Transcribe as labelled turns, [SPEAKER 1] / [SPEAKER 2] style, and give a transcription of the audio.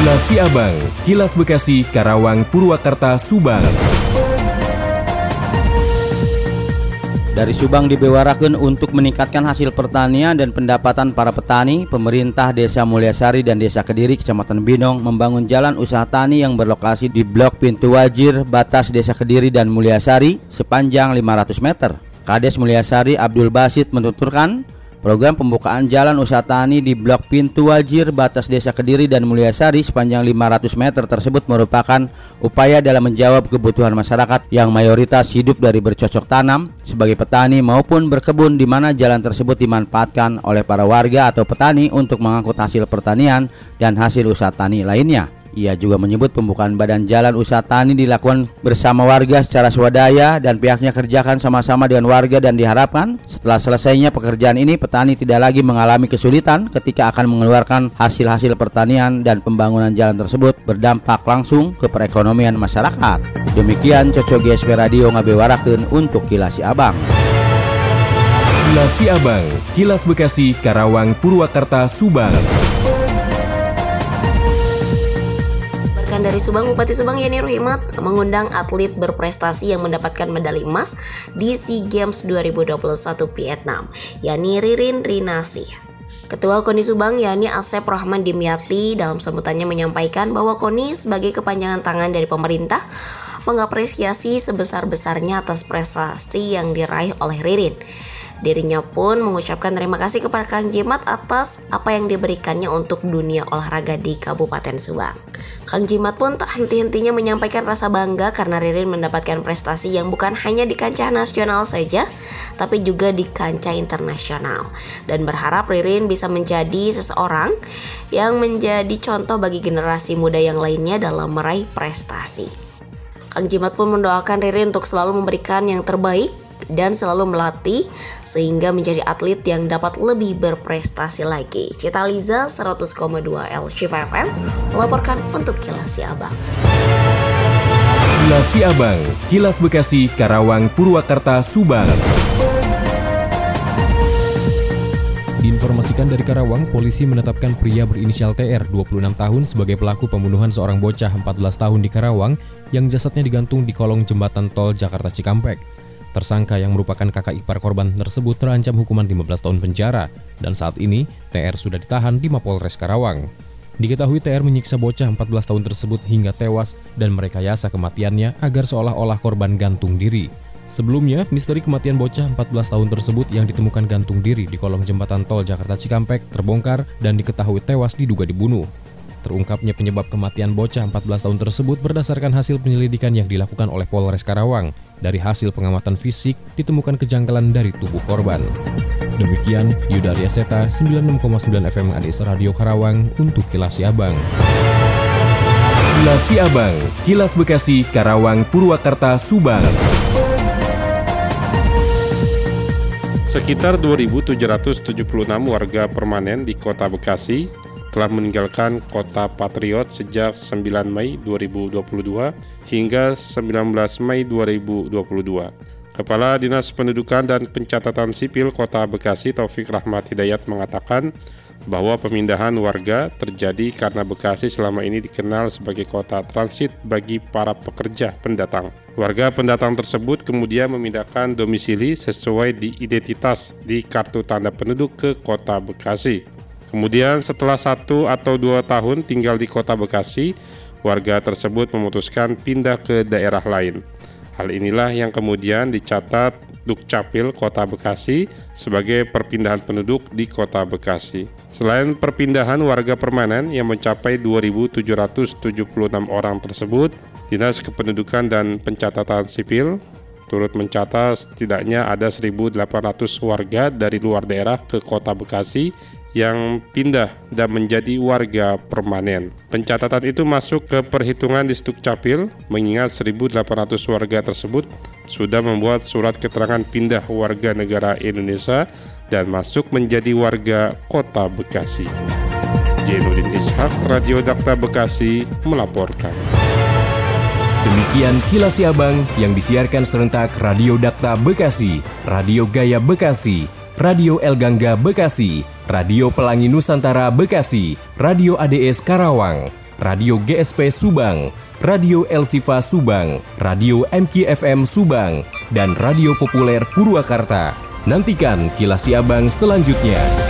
[SPEAKER 1] Kilas Siabang, Kilas Bekasi, Karawang, Purwakarta, Subang.
[SPEAKER 2] Dari Subang dibewarakan untuk meningkatkan hasil pertanian dan pendapatan para petani, pemerintah Desa Mulyasari dan Desa Kediri, Kecamatan Binong membangun jalan usaha tani yang berlokasi di Blok Pintu Wajir, batas Desa Kediri dan Mulyasari sepanjang 500 meter. Kades Mulyasari Abdul Basit menuturkan Program pembukaan jalan usaha tani di Blok Pintu Wajir batas Desa Kediri dan Mulyasari sepanjang 500 meter tersebut merupakan upaya dalam menjawab kebutuhan masyarakat yang mayoritas hidup dari bercocok tanam sebagai petani maupun berkebun di mana jalan tersebut dimanfaatkan oleh para warga atau petani untuk mengangkut hasil pertanian dan hasil usaha tani lainnya. Ia juga menyebut pembukaan badan jalan usaha tani dilakukan bersama warga secara swadaya dan pihaknya kerjakan sama-sama dengan warga dan diharapkan setelah selesainya pekerjaan ini petani tidak lagi mengalami kesulitan ketika akan mengeluarkan hasil-hasil pertanian dan pembangunan jalan tersebut berdampak langsung ke perekonomian masyarakat. Demikian Cocok GSP Radio ngabewarakeun untuk Kilasi Abang.
[SPEAKER 1] Kilas Abang, Kilas Bekasi, Karawang, Purwakarta, Subang.
[SPEAKER 3] Rekan dari Subang, Bupati Subang Yani Ruhimat mengundang atlet berprestasi yang mendapatkan medali emas di SEA Games 2021 Vietnam, yakni Ririn Rinasi. Ketua KONI Subang yakni Asep Rahman Dimyati dalam sambutannya menyampaikan bahwa KONI sebagai kepanjangan tangan dari pemerintah mengapresiasi sebesar-besarnya atas prestasi yang diraih oleh Ririn. Dirinya pun mengucapkan terima kasih kepada Kang Jimat atas apa yang diberikannya untuk dunia olahraga di Kabupaten Subang. Kang Jimat pun tak henti-hentinya menyampaikan rasa bangga karena Ririn mendapatkan prestasi yang bukan hanya di kancah nasional saja, tapi juga di kancah internasional. Dan berharap Ririn bisa menjadi seseorang yang menjadi contoh bagi generasi muda yang lainnya dalam meraih prestasi. Kang Jimat pun mendoakan Ririn untuk selalu memberikan yang terbaik dan selalu melatih sehingga menjadi atlet yang dapat lebih berprestasi lagi. Cita Liza 100,2 L Shiva FM melaporkan untuk Kilas Abang.
[SPEAKER 1] Kilas Abang, Kilas Bekasi, Karawang, Purwakarta, Subang.
[SPEAKER 4] Diinformasikan dari Karawang, polisi menetapkan pria berinisial TR 26 tahun sebagai pelaku pembunuhan seorang bocah 14 tahun di Karawang yang jasadnya digantung di kolong jembatan tol Jakarta Cikampek. Tersangka yang merupakan kakak ipar korban tersebut terancam hukuman 15 tahun penjara dan saat ini TR sudah ditahan di Mapolres Karawang. Diketahui TR menyiksa bocah 14 tahun tersebut hingga tewas dan merekayasa kematiannya agar seolah-olah korban gantung diri. Sebelumnya, misteri kematian bocah 14 tahun tersebut yang ditemukan gantung diri di kolong jembatan tol Jakarta Cikampek terbongkar dan diketahui tewas diduga dibunuh. Terungkapnya penyebab kematian bocah 14 tahun tersebut berdasarkan hasil penyelidikan yang dilakukan oleh Polres Karawang. Dari hasil pengamatan fisik, ditemukan kejanggalan dari tubuh korban. Demikian, Yuda Seta 96,9 FM Adis Radio Karawang untuk Kilas Abang.
[SPEAKER 1] Kilas Abang, Kilas Bekasi, Karawang, Purwakarta, Subang.
[SPEAKER 5] Sekitar 2.776 warga permanen di kota Bekasi telah meninggalkan kota Patriot sejak 9 Mei 2022 hingga 19 Mei 2022. Kepala Dinas Pendudukan dan Pencatatan Sipil Kota Bekasi Taufik Rahmat Hidayat mengatakan bahwa pemindahan warga terjadi karena Bekasi selama ini dikenal sebagai kota transit bagi para pekerja pendatang. Warga pendatang tersebut kemudian memindahkan domisili sesuai di identitas di kartu tanda penduduk ke kota Bekasi. Kemudian setelah satu atau dua tahun tinggal di kota Bekasi, warga tersebut memutuskan pindah ke daerah lain. Hal inilah yang kemudian dicatat Dukcapil Kota Bekasi sebagai perpindahan penduduk di Kota Bekasi. Selain perpindahan warga permanen yang mencapai 2.776 orang tersebut, Dinas Kependudukan dan Pencatatan Sipil turut mencatat setidaknya ada 1.800 warga dari luar daerah ke Kota Bekasi yang pindah dan menjadi warga permanen. Pencatatan itu masuk ke perhitungan di Stukcapil mengingat 1.800 warga tersebut sudah membuat surat keterangan pindah warga negara Indonesia dan masuk menjadi warga kota Bekasi. Jenudin Ishak, Radio Dakta Bekasi, melaporkan.
[SPEAKER 1] Demikian kilas Abang yang disiarkan serentak Radio Dakta Bekasi, Radio Gaya Bekasi, Radio El Gangga Bekasi, Radio Pelangi Nusantara Bekasi, Radio ADS Karawang,
[SPEAKER 4] Radio GSP Subang, Radio El Sifa Subang, Radio MKFM Subang, dan Radio Populer Purwakarta. Nantikan kilas Abang selanjutnya.